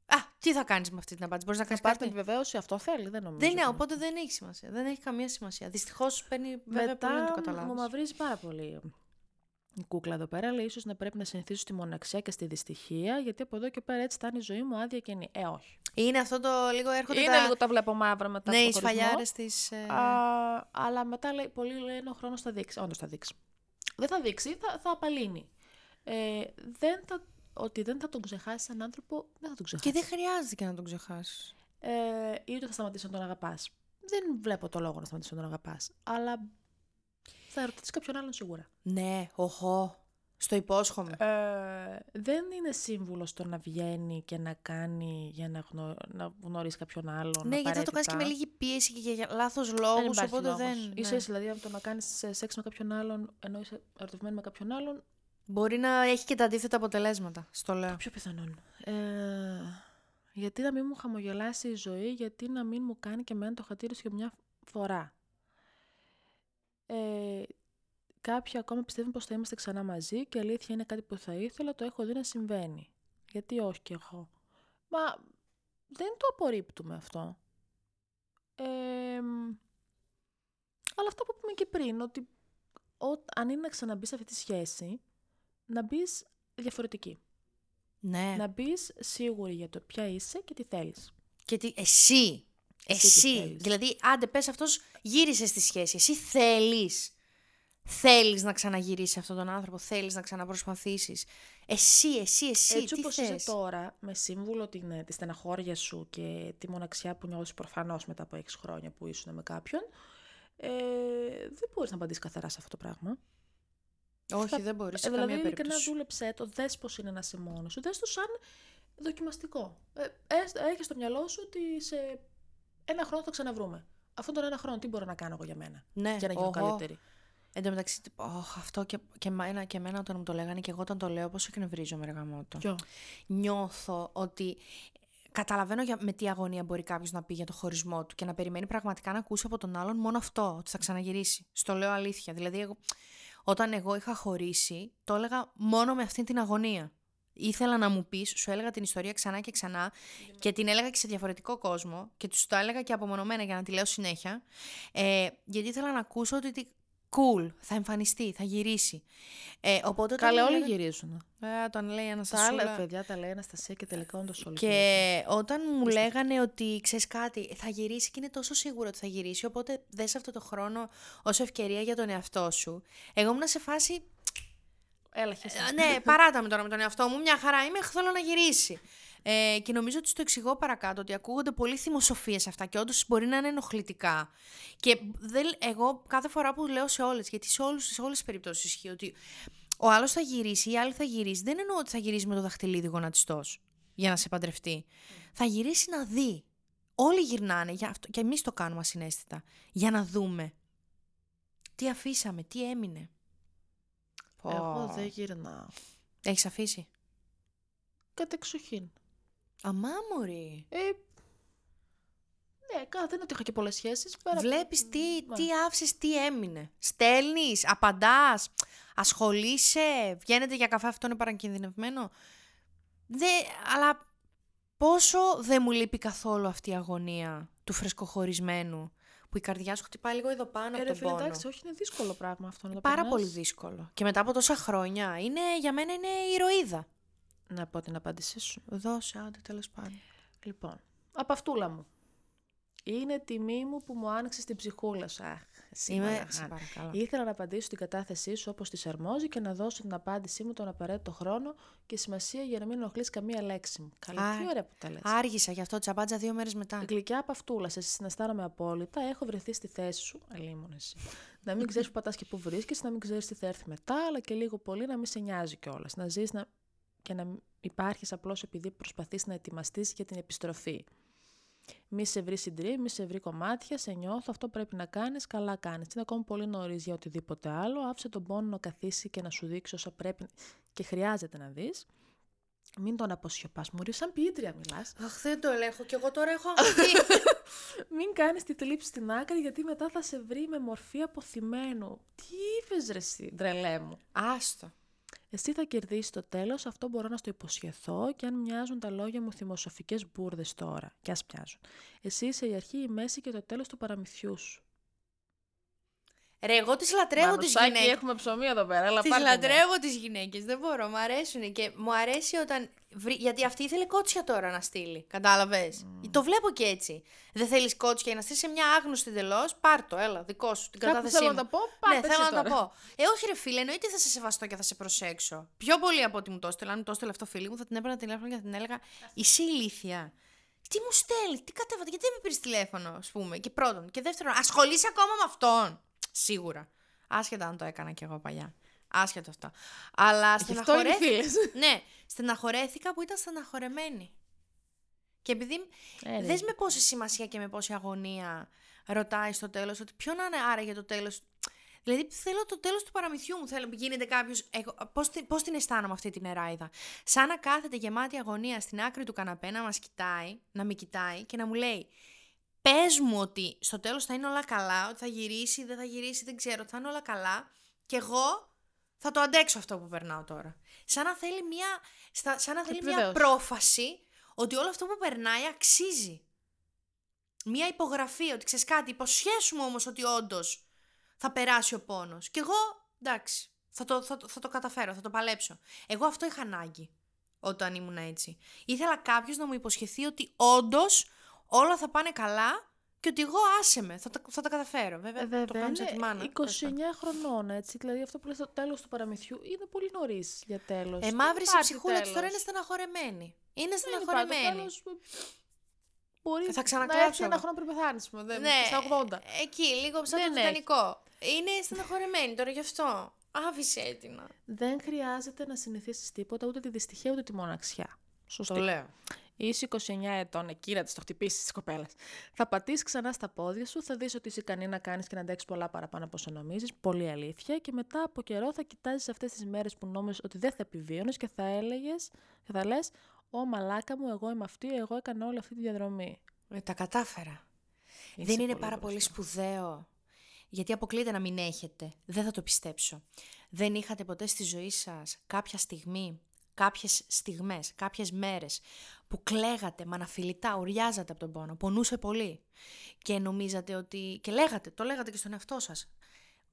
Speaker 1: Α, τι θα κάνεις με αυτή την απάντηση, μπορείς να κάνεις
Speaker 2: Θα πάρει
Speaker 1: κάτι.
Speaker 2: την επιβεβαίωση, αυτό θέλει, δεν νομίζω.
Speaker 1: Δεν είναι,
Speaker 2: ότι-
Speaker 1: οπότε δεν έχει σημασία. Δεν έχει καμία σημασία. Δυστυχώς παίρνει βέβαια
Speaker 2: Μετά
Speaker 1: πολύ να το
Speaker 2: μου
Speaker 1: καταλάβεις.
Speaker 2: μαυρίζει πάρα πολύ η κούκλα εδώ πέρα. Λέει ίσως να πρέπει να συνηθίσω στη μοναξιά και στη δυστυχία, γιατί από εδώ και πέρα έτσι θα είναι η ζωή μου άδεια και νη. Ε, όχι.
Speaker 1: Είναι αυτό το λίγο έρχονται
Speaker 2: Είναι
Speaker 1: τα...
Speaker 2: λίγο τα βλέπω μαύρα μετά
Speaker 1: Ναι,
Speaker 2: από
Speaker 1: οι
Speaker 2: το χωρισμό.
Speaker 1: σφαλιάρες της... ε,
Speaker 2: Α, αλλά μετά λέει, πολλοί λένε ο χρόνος θα δείξει. Όντως θα δείξει. Δεν θα δείξει, θα, θα απαλύνει. Ε, δεν θα, ότι δεν θα τον ξεχάσεις έναν άνθρωπο, δεν θα τον ξεχάσει.
Speaker 1: Και δεν χρειάζεται και να τον ξεχάσεις.
Speaker 2: Ε, ή ότι θα σταματήσει να τον αγαπάς. Δεν βλέπω το λόγο να σταματήσει να τον αγαπάς. Αλλά θα ερωτήσει κάποιον άλλον σίγουρα.
Speaker 1: Ναι, οχό. Στο υπόσχομαι.
Speaker 2: Ε, δεν είναι σύμβουλος το να βγαίνει και να κάνει για να, γνω... να γνωρίσει κάποιον άλλον.
Speaker 1: ναι, γιατί θα το κάνεις και με λίγη πίεση και για λάθος λόγους. Οπότε δεν. ναι.
Speaker 2: Ίσως δηλαδή από το να κάνεις σεξ με κάποιον άλλον ενώ είσαι ερωτευμένη με κάποιον άλλον.
Speaker 1: Μπορεί να έχει και τα αντίθετα αποτελέσματα. Στο λέω.
Speaker 2: Πιο πιθανόν. Ε, γιατί να μην μου χαμογελάσει η ζωή, γιατί να μην μου κάνει και εμένα το χατήρι για μια φορά. Ε, κάποιοι ακόμα πιστεύουν πως θα είμαστε ξανά μαζί και η αλήθεια είναι κάτι που θα ήθελα, το έχω δει να συμβαίνει. Γιατί όχι κι εγώ. Μα δεν το απορρίπτουμε αυτό. Ε, Αλλά αυτό που είπαμε και πριν, ότι ο, αν είναι να ξαναμπεί σε αυτή τη σχέση, να μπεις διαφορετική.
Speaker 1: Ναι.
Speaker 2: Να μπεις σίγουρη για το ποια είσαι και τι θέλεις.
Speaker 1: Και τι, εσύ.
Speaker 2: Εσύ
Speaker 1: Εσύ.
Speaker 2: τι θέλεις.
Speaker 1: δηλαδή, άντε πες αυτός γύρισε στη σχέση. Εσύ θέλεις. Θέλεις να ξαναγυρίσεις αυτόν τον άνθρωπο. Θέλεις να ξαναπροσπαθήσεις. Εσύ, εσύ, εσύ.
Speaker 2: Έτσι
Speaker 1: τι
Speaker 2: όπως
Speaker 1: θες;
Speaker 2: είσαι τώρα, με σύμβουλο την, ε, τη στεναχώρια σου και τη μοναξιά που νιώθεις προφανώς μετά από 6 χρόνια που ήσουν με κάποιον, ε, δεν μπορείς να απαντήσεις καθαρά σε αυτό το πράγμα.
Speaker 1: Όχι, δεν μπορείς σε
Speaker 2: Ε, δηλαδή,
Speaker 1: καμία
Speaker 2: ειλικρινά
Speaker 1: περίπτωση.
Speaker 2: δούλεψέ το, δες πώς είναι να είσαι μόνος σου, δες το σαν δοκιμαστικό. Ε, ε, έχεις στο μυαλό σου ότι σε ένα χρόνο θα ξαναβρούμε. Αυτόν τον ένα χρόνο τι μπορώ να κάνω εγώ για μένα,
Speaker 1: Ναι,
Speaker 2: για να γίνω
Speaker 1: οχο.
Speaker 2: καλύτερη;
Speaker 1: Εν τω μεταξύ, ωχ, αυτό και, και, εμένα, και εμένα όταν μου το λέγανε και εγώ όταν το λέω, πόσο εκνευρίζομαι, ρε γαμότο.
Speaker 2: Ποιο;
Speaker 1: Νιώθω ότι καταλαβαίνω για, με τι αγωνία μπορεί κάποιος να πει για το χωρισμό του και να περιμένει πραγματικά να ακούσει από τον άλλον μόνο αυτό, ότι θα ξαναγυρίσει. Στο λέω αλήθεια. Δηλαδή, εγώ, όταν εγώ είχα χωρίσει, το έλεγα μόνο με αυτή την αγωνία. Ήθελα να μου πεις, σου έλεγα την ιστορία ξανά και ξανά και την έλεγα και σε διαφορετικό κόσμο και τους το έλεγα και απομονωμένα για να τη λέω συνέχεια. Ε, γιατί ήθελα να ακούσω ότι τι- cool, θα εμφανιστεί, θα γυρίσει. Ε, οπότε όταν
Speaker 2: Καλά,
Speaker 1: μου
Speaker 2: όλοι
Speaker 1: λέγανε-
Speaker 2: γυρίζουν.
Speaker 1: Ε, όταν λέει
Speaker 2: Τα
Speaker 1: Αναστασούλα.
Speaker 2: άλλα παιδιά τα λέει Αναστασία και τελικά όντως όλοι γυρίζουν.
Speaker 1: Και όταν μου λέγανε ότι ξέρεις κάτι, θα γυρίσει και είναι τόσο σίγουρο ότι θα γυρίσει, οπότε δες αυτό το χρόνο ως ευκαιρία για τον εαυτό σου. Εγώ ήμουν σε φάση.
Speaker 2: Έλα, χέσε.
Speaker 1: «Ε, ναι, παράτα με τώρα με τον εαυτό μου, μια χαρά είμαι, θέλω να γυρίσει. Ε, και νομίζω ότι στο εξηγώ παρακάτω ότι ακούγονται πολύ θυμοσοφίες αυτά και όντως μπορεί να είναι ενοχλητικά. Και δεν, εγώ κάθε φορά που λέω σε όλες, γιατί σε, όλους, σε όλες τις περιπτώσεις ισχύει ότι ο άλλος θα γυρίσει, η άλλη θα γυρίσει. Δεν εννοώ ότι θα γυρίσει με το δαχτυλίδι γονατιστός για να σε παντρευτεί. Θα γυρίσει να δει. Όλοι γυρνάνε, για αυτό, και εμείς το κάνουμε ασυναίσθητα. Για να δούμε. Τι αφήσαμε, τι έμεινε.
Speaker 2: Εγώ δεν γυρνάω.
Speaker 1: Έχεις αφήσει;
Speaker 2: Κατεξοχήν.
Speaker 1: Αμά μωρή.
Speaker 2: Ε, ναι, κα- δεν είναι ότι είχα και πολλές σχέσεις. Πέρα...
Speaker 1: Βλέπεις τι,
Speaker 2: Ναι.
Speaker 1: τι άφησες, τι έμεινε. Στέλνεις, απαντάς, ασχολείσαι, βγαίνετε για καφέ, αυτό είναι παρακινδυνευμένο. Δε, αλλά πόσο δεν μου λείπει καθόλου αυτή η αγωνία του φρεσκοχωρισμένου, που η καρδιά σου χτυπάει λίγο εδώ πάνω
Speaker 2: Ε,
Speaker 1: από
Speaker 2: ρε
Speaker 1: τον
Speaker 2: φίλε,
Speaker 1: πόνο.
Speaker 2: εντάξει, όχι, είναι δύσκολο πράγμα αυτό να το
Speaker 1: Πάρα
Speaker 2: περνάς.
Speaker 1: πολύ δύσκολο. Και μετά από τόσα χρόνια, είναι, για μένα είναι ηρωίδα.
Speaker 2: Να πω την απάντησή σου.
Speaker 1: Δώσε, άντε, τέλος πάντων.
Speaker 2: Λοιπόν, από αυτούλα μου. Είναι τιμή μου που μου άνοιξες την ψυχούλα σου. Αχ, εσύ
Speaker 1: Είμαι,
Speaker 2: μαλαχά.
Speaker 1: σε παρακαλώ.
Speaker 2: Ήθελα να απαντήσω την κατάθεσή σου όπως τη αρμόζει και να δώσω την απάντησή μου τον απαραίτητο χρόνο και σημασία για να μην ενοχλείς καμία λέξη μου. Καλά,
Speaker 1: Α,
Speaker 2: τι ωραία που τα λες.
Speaker 1: Άργησα γι' αυτό, τσαμπάτζα δύο μέρες μετά.
Speaker 2: Γλυκιά από αυτούλα, σε συναισθάνομαι απόλυτα. Έχω βρεθεί στη θέση σου. Αλίμον εσύ. να μην ξέρεις που πατάς και που βρίσκεσαι, να μην ξέρεις τι θα έρθει μετά, αλλά και λίγο πολύ να μην σε νοιάζει κιόλας. Να ζεις να... και να υπάρχεις απλώς επειδή προσπαθείς να ετοιμαστείς για την επιστροφή. Μη σε βρει συντρί, μη σε βρει κομμάτια, σε νιώθω, αυτό πρέπει να κάνεις, καλά κάνεις. Είναι ακόμα πολύ νωρίς για οτιδήποτε άλλο. Άφησε τον πόνο να καθίσει και να σου δείξει όσα πρέπει και χρειάζεται να δεις. Μην τον αποσιωπάς, Μωρή, σαν ποιήτρια μιλάς.
Speaker 1: Αχ, δεν το ελέγχω και εγώ τώρα έχω αγχωθεί.
Speaker 2: Μην κάνεις τη θλίψη στην άκρη γιατί μετά θα σε βρει με μορφή αποθυμένου. Τι είπες ρε εσύ, ντρελέ μου;
Speaker 1: Άστο.
Speaker 2: Εσύ θα κερδίσεις το τέλος, αυτό μπορώ να στο υποσχεθώ και αν μοιάζουν τα λόγια μου θυμοσοφικές μπουρδες τώρα, κι ας μοιάζουν. Εσύ είσαι η αρχή, η μέση και το τέλος του παραμυθιού σου.
Speaker 1: Ρε, εγώ τις λατρεύω τις γυναίκες.
Speaker 2: έχουμε ψωμί εδώ πέρα, αλλά
Speaker 1: Τις λατρεύω τις γυναίκες, δεν μπορώ, μου αρέσουν και μου αρέσει όταν... βρει- Γιατί αυτή ήθελε κότσια τώρα να στείλει, κατάλαβες; Το βλέπω και έτσι. Δεν θέλεις κότσια για να στείλεις σε μια άγνωστη εντελώς, πάρ το, έλα, δικό σου, την
Speaker 2: Κάπου
Speaker 1: κατάθεσή
Speaker 2: θέλω
Speaker 1: μου.
Speaker 2: να τα πω,
Speaker 1: Ναι,
Speaker 2: πάρτε
Speaker 1: θέλω
Speaker 2: εσύ
Speaker 1: να τα
Speaker 2: τώρα.
Speaker 1: πω. Ε, όχι ρε φίλε, εννοείται θα σε σεβαστώ και θα σε προσέξω. Πιο πολύ από ότι μου το έστελε. Αν μου το έστελε αυτό φίλη μου, θα την έπαιρνα τηλέφωνο και θα την έλεγα Είσαι ηλίθια. Τι μου στέλνει, τι κατέβατε, γιατί δεν με πήρες τηλέφωνο, ας πούμε. Και πρώτον. Και δεύτερον, ασχολείσαι ακόμα με αυτόν. Σίγουρα. Άσχετα αν το έκανα κι εγώ παλιά. Άσχετο αυτό. Αλλά
Speaker 2: Γι' αυτό είναι
Speaker 1: στεναχωρέθηκα.
Speaker 2: φίλες.
Speaker 1: ναι, στεναχωρέθηκα που ήταν στεναχωρεμένη. Και επειδή.
Speaker 2: Ε, ρε.
Speaker 1: δες με πόση σημασία και με πόση αγωνία ρωτάεις στο τέλος ότι ποιο να είναι άραγε το τέλος. Δηλαδή θέλω το τέλος του παραμυθιού μου. Θέλω, γίνεται κάποιος, εγώ, πώς, την- πώς την αισθάνομαι αυτή την εράιδα; Σαν να κάθεται γεμάτη αγωνία στην άκρη του καναπέ να μας κοιτάει, να με κοιτάει και να μου λέει πες μου ότι στο τέλος θα είναι όλα καλά, ότι θα γυρίσει, δεν θα γυρίσει, δεν ξέρω, ότι θα είναι όλα καλά και εγώ θα το αντέξω αυτό που περνάω τώρα. Σαν να θέλει μια, στα- σαν να θέλει μια
Speaker 2: Επιβεβαίωση.
Speaker 1: πρόφαση ότι όλο αυτό που περνάει αξίζει. Μια υπογραφή ότι ξέρεις κάτι, υποσχέσουμε όμως ότι όντως θα περάσει ο πόνος. Και εγώ, εντάξει, θα το, θα, το- θα το καταφέρω, θα το παλέψω. Εγώ αυτό είχα ανάγκη όταν ήμουν έτσι. Ήθελα κάποιος να μου υποσχεθεί ότι όντως όλα θα πάνε καλά και ότι εγώ άσε με, θα, τα- θα τα καταφέρω. Βέβαια,
Speaker 2: Ε,
Speaker 1: το
Speaker 2: βέβαια,
Speaker 1: κάνω σαν τη μάνα.
Speaker 2: είναι
Speaker 1: τέλος
Speaker 2: 29
Speaker 1: πάντων.
Speaker 2: χρονών, έτσι. Δηλαδή αυτό που λες το τέλος του παραμυθιού είναι πολύ νωρίς για τέλος.
Speaker 1: Ε,
Speaker 2: Δεν
Speaker 1: μαύρης η
Speaker 2: υπάρχει
Speaker 1: ψυχούλα της τώρα
Speaker 2: τέλος.
Speaker 1: είναι στεναχωρεμένη. Είναι
Speaker 2: Δεν υπάρχει, το
Speaker 1: στεναχωρεμένη.
Speaker 2: τέλος, ε, Μπορεί
Speaker 1: Θα
Speaker 2: να
Speaker 1: ξανακλάψω
Speaker 2: έρθει ένα
Speaker 1: εγώ.
Speaker 2: χρόνο πριν πεθάνεις, μου, δεν,
Speaker 1: Ναι,
Speaker 2: στα 80.
Speaker 1: εκεί, λίγο σαν
Speaker 2: Δεν
Speaker 1: το
Speaker 2: έχει.
Speaker 1: Τιτανικό. Είναι στεναχωρεμένη τώρα γι' αυτό. Άφησε την. να-
Speaker 2: Δεν χρειάζεται να συνηθίσεις τίποτα, ούτε τη δυστυχία, ούτε τη μοναξιά. Σωστή.
Speaker 1: λέω.
Speaker 2: Είσαι 29 ετών, εκεί να τη το χτυπήσεις τη κοπέλα. Θα πατήσεις ξανά στα πόδια σου, θα δεις ότι είσαι ικανή να κάνεις και να αντέξεις πολλά παραπάνω από όσο νομίζεις. Πολύ αλήθεια. Και μετά από καιρό θα κοιτάζεις αυτές τις μέρες που νόμιζες ότι δεν θα επιβίωνες και θα έλεγες και θα λες: Ω μαλάκα μου, εγώ είμαι αυτή, εγώ έκανα όλη αυτή τη διαδρομή.
Speaker 1: Ε, τα κατάφερα.
Speaker 2: Είσαι
Speaker 1: Δεν είναι
Speaker 2: πολύ
Speaker 1: πάρα πολύ
Speaker 2: μπροστά.
Speaker 1: σπουδαίο. Γιατί αποκλείεται να μην έχετε. Δεν θα το πιστέψω. Δεν είχατε ποτέ στη ζωή σας κάποια στιγμή, κάποιες στιγμές, κάποιες μέρες που κλαίγατε με αναφιλητά, ουριάζατε από τον πόνο, πονούσε πολύ και νομίζατε ότι... και λέγατε, το λέγατε και στον εαυτό σας.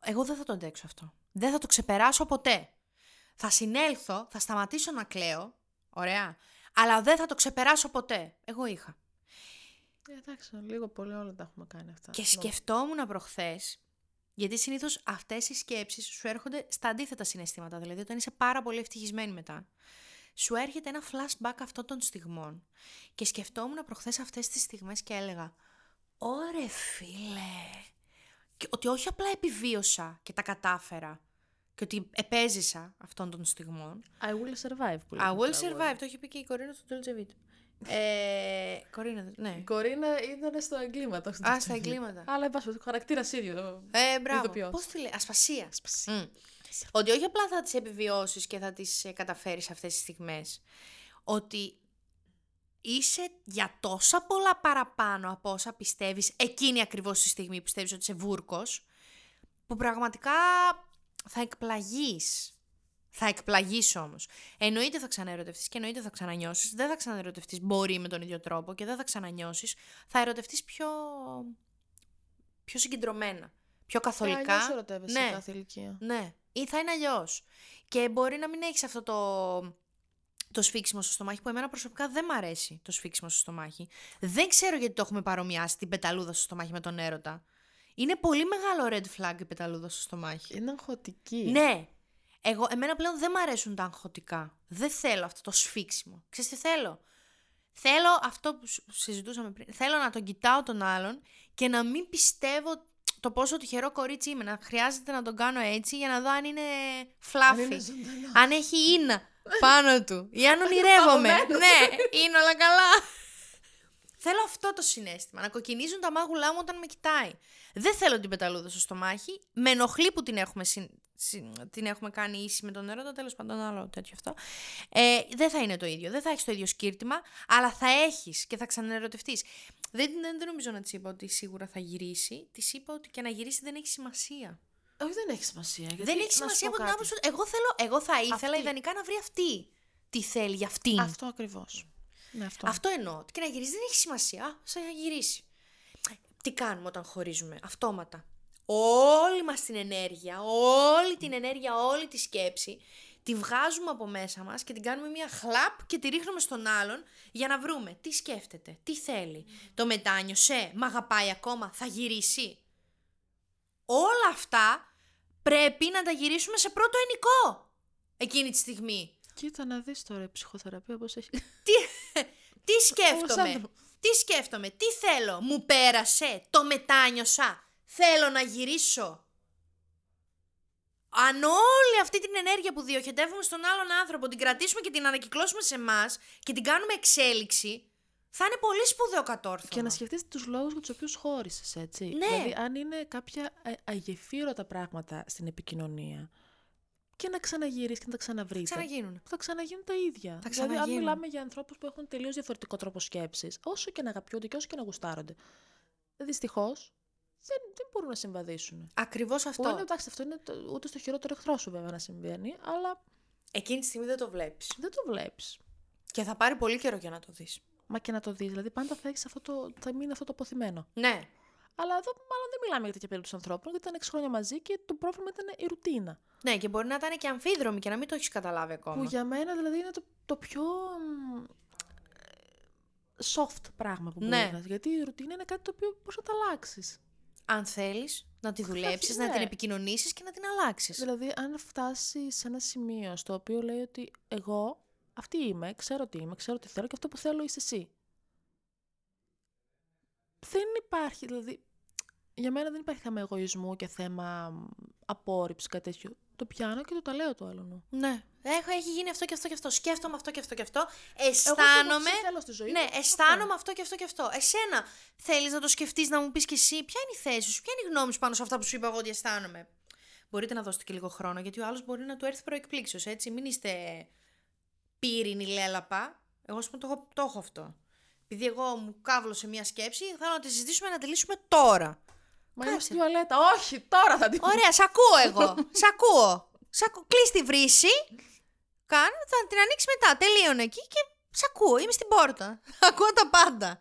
Speaker 1: Εγώ δεν θα το αντέξω αυτό. Δεν θα το ξεπεράσω ποτέ. Θα συνέλθω, θα σταματήσω να κλαίω, ωραία, αλλά δεν θα το ξεπεράσω ποτέ. Εγώ είχα.
Speaker 2: Ε, εντάξει, λίγο πολύ όλα τα έχουμε κάνει αυτά.
Speaker 1: Και σκεφτόμουν προχθές, γιατί συνήθως αυτές οι σκέψεις σου έρχονται στα αντίθετα συναισθήματα. Δηλαδή, όταν είσαι πάρα πολύ ευτυχισμένη μετά, σου έρχεται ένα flashback αυτών των στιγμών. Και σκεφτόμουν προχθές αυτές τις στιγμές και έλεγα, Ωρε φίλε, και ότι όχι απλά επιβίωσα και τα κατάφερα, και ότι επέζησα αυτών των στιγμών.
Speaker 2: I will survive που
Speaker 1: I
Speaker 2: λέει το
Speaker 1: will
Speaker 2: τραγούδι.
Speaker 1: survive, το έχει πει και η Κορίνα του Dolce Vita. Ε, Κορίνα, ναι.
Speaker 2: Η Κορίνα ήταν στο εγκλήματα. όχι στο
Speaker 1: Α, στα
Speaker 2: βιβλίο.
Speaker 1: εγκλήματα.
Speaker 2: Αλλά εν πάση περιπτώσει, χαρακτήρας ίδιος.
Speaker 1: Ε, μπράβο.
Speaker 2: Ηθοποιός.
Speaker 1: Πώς τη λέει, Ασπασία.
Speaker 2: Ασπασία.
Speaker 1: Μμ. Ότι όχι απλά θα τις επιβιώσεις και θα τις ε, καταφέρεις αυτές τις στιγμές. Ότι είσαι για τόσα πολλά παραπάνω από όσα πιστεύεις εκείνη ακριβώς τη στιγμή που πιστεύεις ότι είσαι βούρκος, που πραγματικά θα εκπλαγείς. Θα εκπλαγείς όμως. Εννοείται θα ξαναερωτευτείς και εννοείται θα ξανανιώσεις. Δεν θα ξαναερωτευτείς μπορεί με τον ίδιο τρόπο και δεν θα ξανανιώσεις. Θα ερωτευτείς πιο, πιο συγκεντρωμένα. Πιο καθολικά.
Speaker 2: Αλλιώς ερωτεύεσαι
Speaker 1: ναι.
Speaker 2: σε κάθε ηλικία.
Speaker 1: Ναι, ή θα είναι αλλιώς. Και μπορεί να μην έχεις αυτό το, το σφίξιμο στο στομάχι που εμένα προσωπικά δεν μ' αρέσει το σφίξιμο στο στομάχι. Δεν ξέρω γιατί το έχουμε παρομοιάσει την πεταλούδα στο στομάχι με τον έρωτα. Είναι πολύ μεγάλο red flag η πεταλούδα στο στομάχι.
Speaker 2: Είναι αγχωτική.
Speaker 1: Ναι. Εγώ, εμένα πλέον δεν μ' αρέσουν τα αγχωτικά. Δεν θέλω αυτό το σφίξιμο. Ξέρεις τι θέλω; Θέλω αυτό που σ- συζητούσαμε πριν. Θέλω να τον κοιτάω τον άλλον και να μην πιστεύω το πόσο τυχερό κορίτσι είμαι. Να χρειάζεται να τον κάνω έτσι για να δω αν είναι φλάφι.
Speaker 2: είναι ζωντανός.
Speaker 1: αν έχει ίνα πάνω του. Ή αν ονειρεύομαι. ναι, είναι όλα καλά. Θέλω αυτό το συνέστημα. Να κοκκινίζουν τα μάγουλά μου όταν με κοιτάει. Δεν θέλω την πεταλούδα στο στομάχι. Με ενοχλεί που την έχουμε, συν- συν- την έχουμε κάνει ίση με τον έρωτα. Τέλος πάντων, άλλο τέτοιο αυτό. Ε, δεν θα είναι το ίδιο. Δεν θα έχεις το ίδιο σκύρτημα, αλλά θα έχεις και θα ξαναερωτευτείς. Δεν, δεν, δεν νομίζω να της είπα ότι σίγουρα θα γυρίσει. Της είπα ότι και να γυρίσει δεν έχει σημασία.
Speaker 2: Όχι, δεν έχει σημασία. Γιατί,
Speaker 1: δεν
Speaker 2: να
Speaker 1: έχει
Speaker 2: σου
Speaker 1: σημασία
Speaker 2: πω
Speaker 1: από την
Speaker 2: κάτι.
Speaker 1: άποψη ότι εγώ, θέλω, εγώ θα ήθελα
Speaker 2: Αυτή.
Speaker 1: ιδανικά να βρει αυτή. Τι θέλει για αυτήν.
Speaker 2: Αυτό ακριβώς. Ναι, αυτό.
Speaker 1: Αυτό εννοώ. ότι Και να γυρίσει δεν έχει σημασία. Α, θα γυρίσει. Τι κάνουμε όταν χωρίζουμε, αυτόματα; Όλη μας την ενέργεια, όλη την ενέργεια, όλη τη σκέψη, τη βγάζουμε από μέσα μας και την κάνουμε μια χλαπ και τη ρίχνουμε στον άλλον για να βρούμε τι σκέφτεται, τι θέλει. Το μετάνιωσε, μ' αγαπάει ακόμα, θα γυρίσει. Όλα αυτά πρέπει να τα γυρίσουμε σε πρώτο ενικό εκείνη τη στιγμή.
Speaker 2: Κοίτα να δεις τώρα η ψυχοθεραπεία πώς έχει.
Speaker 1: Τι, τι σκέφτομαι,
Speaker 2: Αλεξάνδρου.
Speaker 1: τι σκέφτομαι, τι θέλω, μου πέρασε, το μετάνιωσα, θέλω να γυρίσω. Αν όλη αυτή την ενέργεια που διοχετεύουμε στον άλλον άνθρωπο την κρατήσουμε και την ανακυκλώσουμε σε εμάς και την κάνουμε εξέλιξη, θα είναι πολύ σπουδαίο κατόρθωμα.
Speaker 2: Και να σκεφτείς τους λόγους για τους οποίους χώρισες, έτσι.
Speaker 1: Ναι.
Speaker 2: Δηλαδή, αν είναι κάποια α- αγεφύρωτα πράγματα στην επικοινωνία και να ξαναγυρίσεις και να τα ξαναβρείτε.
Speaker 1: Ξαναγίνουν.
Speaker 2: Θα ξαναγίνουν τα ίδια.
Speaker 1: Θα
Speaker 2: δηλαδή, αν
Speaker 1: ξαναγίνουν.
Speaker 2: μιλάμε για ανθρώπους που έχουν τελείως διαφορετικό τρόπο σκέψης, όσο και να αγαπιούνται και όσο και να γουστάρονται, δυστυχώς δεν, δεν μπορούν να συμβαδίσουν.
Speaker 1: Ακριβώς
Speaker 2: Που
Speaker 1: αυτό.
Speaker 2: είναι, εντάξει, αυτό είναι το, ούτε στο χειρότερο εχθρό σου βέβαια να συμβαίνει, αλλά
Speaker 1: Εκείνη τη στιγμή δεν το βλέπεις.
Speaker 2: δεν το βλέπεις.
Speaker 1: Και θα πάρει πολύ καιρό για να το δεις.
Speaker 2: Μα και να το δεις, δηλαδή πάντα θα, έχεις αυτό το, θα μείνει αυτό το αποθυμένο.
Speaker 1: Ναι.
Speaker 2: Αλλά εδώ μάλλον δεν μιλάμε για τέτοια περίπτωση ανθρώπων, γιατί ήταν 6 χρόνια μαζί και το πρόβλημα ήταν η ρουτίνα.
Speaker 1: Ναι, και μπορεί να ήταν και αμφίδρομη και να μην το έχεις καταλάβει ακόμα.
Speaker 2: Που για μένα δηλαδή είναι το, το πιο μ, soft πράγμα που μπορείς
Speaker 1: Ναι.
Speaker 2: να Γιατί η ρουτίνα είναι κάτι το οποίο μπορείς να τα αλλάξεις.
Speaker 1: Αν θέλεις να τη δουλέψεις, να
Speaker 2: ναι.
Speaker 1: την επικοινωνήσεις και να την αλλάξεις.
Speaker 2: Δηλαδή, αν φτάσεις σε ένα σημείο στο οποίο λέει ότι εγώ αυτή είμαι, ξέρω τι είμαι, ξέρω τι θέλω και αυτό που θέλω είσαι εσύ. Δεν υπάρχει, δηλαδή, για μένα δεν υπάρχει θέμα εγωισμού και θέμα μ, απόρριψη, κάτι τέτοιο. Το πιάνω και το τα λέω το άλλο. νου.
Speaker 1: Ναι. Έχω, έχει γίνει αυτό και αυτό και αυτό. Σκέφτομαι αυτό και αυτό και αυτό.
Speaker 2: Εγώ αυτό
Speaker 1: Αισθάνομαι.
Speaker 2: που θέλω στη ζωή
Speaker 1: Ναι,
Speaker 2: μου, αυτό
Speaker 1: αισθάνομαι αυτό και αυτό και αυτό. Εσένα θέλεις να το σκεφτείς, να μου πεις κι εσύ, ποια είναι η θέση σου, ποια είναι η γνώμη σου πάνω σε αυτά που σου είπα εγώ ότι αισθάνομαι; Μπορείτε να δώσετε και λίγο χρόνο, γιατί ο άλλος μπορεί να του έρθει προεκπλήξεω, έτσι. Μην είστε πύρινη λέλαπα. Εγώ, ας πούμε, το έχω, το έχω αυτό. Επειδή εγώ μου κάβλωσε μια σκέψη, θέλω να τη συζητήσουμε να τη λύσουμε τώρα.
Speaker 2: Μα είμαι
Speaker 1: Κάτσε.
Speaker 2: στη τουαλέτα. Όχι, τώρα θα την πω.
Speaker 1: Ωραία, σ' ακούω εγώ. σ' ακούω. Σ' ακού... Κλείς τη βρύση. Κάνε, θα την ανοίξεις μετά. Τελείωνε εκεί και σ' ακούω. Είμαι στην πόρτα. ακούω τα πάντα.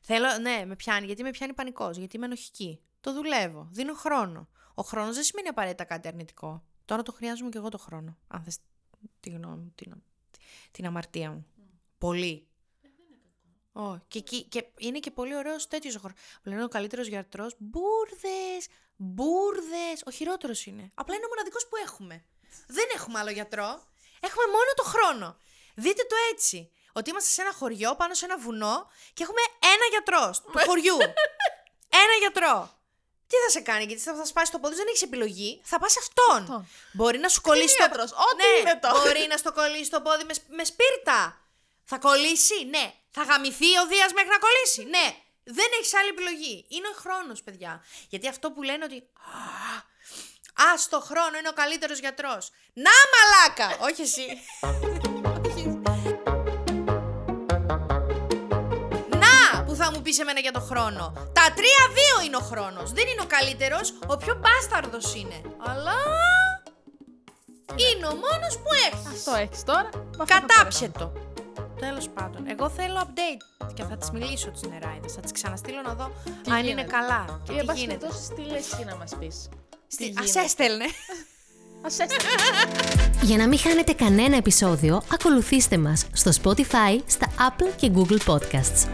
Speaker 1: Θέλω, ναι, με πιάνει, γιατί με πιάνει πανικός, γιατί είμαι ενοχική. Το δουλεύω. Δίνω χρόνο. Ο χρόνος δεν σημαίνει απαραίτητα κάτι αρνητικό. Τώρα το χρειάζομαι και εγώ το χρόνο. Αν θες τη γνώμη μου, την, την αμαρτία μου. Πολύ. Oh, και, εκεί- και είναι και πολύ ωραίος τέτοιος ο χρόνο. Μου λένε ο καλύτερος γιατρός. Μπούρδες! Μπούρδες! Ο χειρότερος είναι. Απλά είναι ο μοναδικός που έχουμε. Δεν έχουμε άλλο γιατρό. Έχουμε μόνο το χρόνο. Δείτε το έτσι. Ότι είμαστε σε ένα χωριό πάνω σε ένα βουνό και έχουμε ένα γιατρό του χωριού. ένα γιατρό. Τι θα σε κάνει, γιατί θα, θα σπάσει το πόδι, σου, δεν έχεις επιλογή. Θα πας σε αυτόν.
Speaker 2: Αυτόν.
Speaker 1: Μπορεί να σου κολλήσει το
Speaker 2: Κτηνίατρος, ό,τι
Speaker 1: ναι,
Speaker 2: είναι το.
Speaker 1: Μπορεί να στο κολλήσει το πόδι με, σ- με σπίρτα. Θα κολλήσει, ναι. Θα γαμηθεί ο Δίας μέχρι να κολλήσει, ναι. Δεν έχεις άλλη επιλογή. Είναι ο χρόνος, παιδιά. Γιατί αυτό που λένε ότι. Α, ας το χρόνο είναι ο καλύτερος γιατρός. Να μαλάκα! Όχι εσύ. Να που θα μου πεις εμένα για το χρόνο. Τα τρία δύο είναι ο χρόνος. Δεν είναι ο καλύτερος, ο πιο μπάσταρδος είναι. Αλλά. Είναι ο μόνος που έχεις.
Speaker 2: Αυτό έχεις τώρα. με αυτό θα
Speaker 1: Κατάψε το. Τέλος πάντων. Εγώ θέλω update και θα τη μιλήσω τις νεράιδες. Θα τις ξαναστείλω να δω
Speaker 2: Τι
Speaker 1: αν είναι
Speaker 2: γίνεται;
Speaker 1: καλά. Και
Speaker 2: Ή εν
Speaker 1: τι
Speaker 2: πάση
Speaker 1: γίνεται.
Speaker 2: περιπτώσει, τι λες εσύ να μας πεις.
Speaker 1: Στη... Α έστελνε.
Speaker 2: Ας έστελνε.
Speaker 4: Για να μην χάνετε κανένα επεισόδιο, ακολουθήστε μας στο Spotify, στα Apple και Google Podcasts.